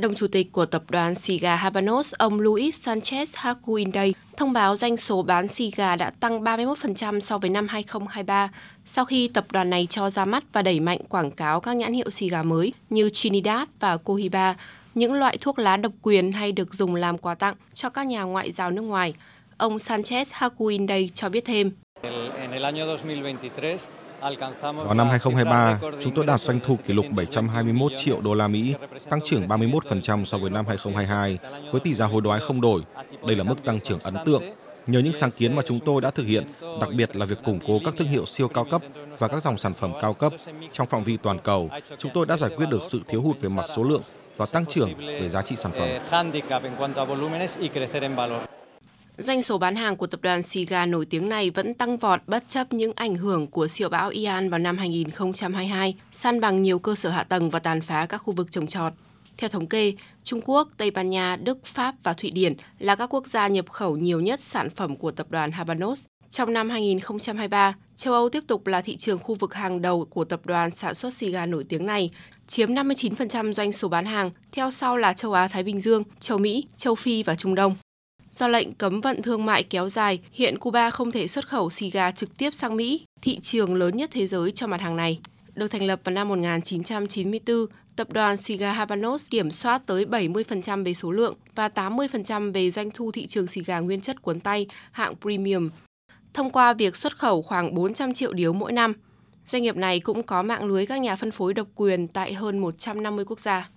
Đồng chủ tịch của tập đoàn Siga Habanos, ông Luis Sanchez Hacuinday, thông báo doanh số bán Siga đã tăng 31% so với năm 2023 sau khi tập đoàn này cho ra mắt và đẩy mạnh quảng cáo các nhãn hiệu Siga mới như Trinidad và Cohiba, những loại thuốc lá độc quyền hay được dùng làm quà tặng cho các nhà ngoại giao nước ngoài. Ông Sanchez Hacuinday cho biết thêm. Vào năm 2023, chúng tôi đạt doanh thu kỷ lục 721 triệu đô la Mỹ, tăng trưởng 31% so với năm 2022, với tỷ giá hối đoái không đổi. Đây là mức tăng trưởng ấn tượng. Nhờ những sáng kiến mà chúng tôi đã thực hiện, đặc biệt là việc củng cố các thương hiệu siêu cao cấp và các dòng sản phẩm cao cấp trong phạm vi toàn cầu, chúng tôi đã giải quyết được sự thiếu hụt về mặt số lượng và tăng trưởng về giá trị sản phẩm. Doanh số bán hàng của tập đoàn Siga nổi tiếng này vẫn tăng vọt bất chấp những ảnh hưởng của siêu bão Ian vào năm 2022, săn bằng nhiều cơ sở hạ tầng và tàn phá các khu vực trồng trọt. Theo thống kê, Trung Quốc, Tây Ban Nha, Đức, Pháp và Thụy Điển là các quốc gia nhập khẩu nhiều nhất sản phẩm của tập đoàn Habanos. Trong năm 2023, châu Âu tiếp tục là thị trường khu vực hàng đầu của tập đoàn sản xuất xì gà nổi tiếng này, chiếm 59% doanh số bán hàng, theo sau là châu Á-Thái Bình Dương, châu Mỹ, châu Phi và Trung Đông. Do lệnh cấm vận thương mại kéo dài, hiện Cuba không thể xuất khẩu xì gà trực tiếp sang Mỹ, thị trường lớn nhất thế giới cho mặt hàng này. Được thành lập vào năm 1994, tập đoàn xì gà Habanos kiểm soát tới 70% về số lượng và 80% về doanh thu thị trường xì gà nguyên chất cuốn tay hạng premium. Thông qua việc xuất khẩu khoảng 400 triệu điếu mỗi năm, doanh nghiệp này cũng có mạng lưới các nhà phân phối độc quyền tại hơn 150 quốc gia.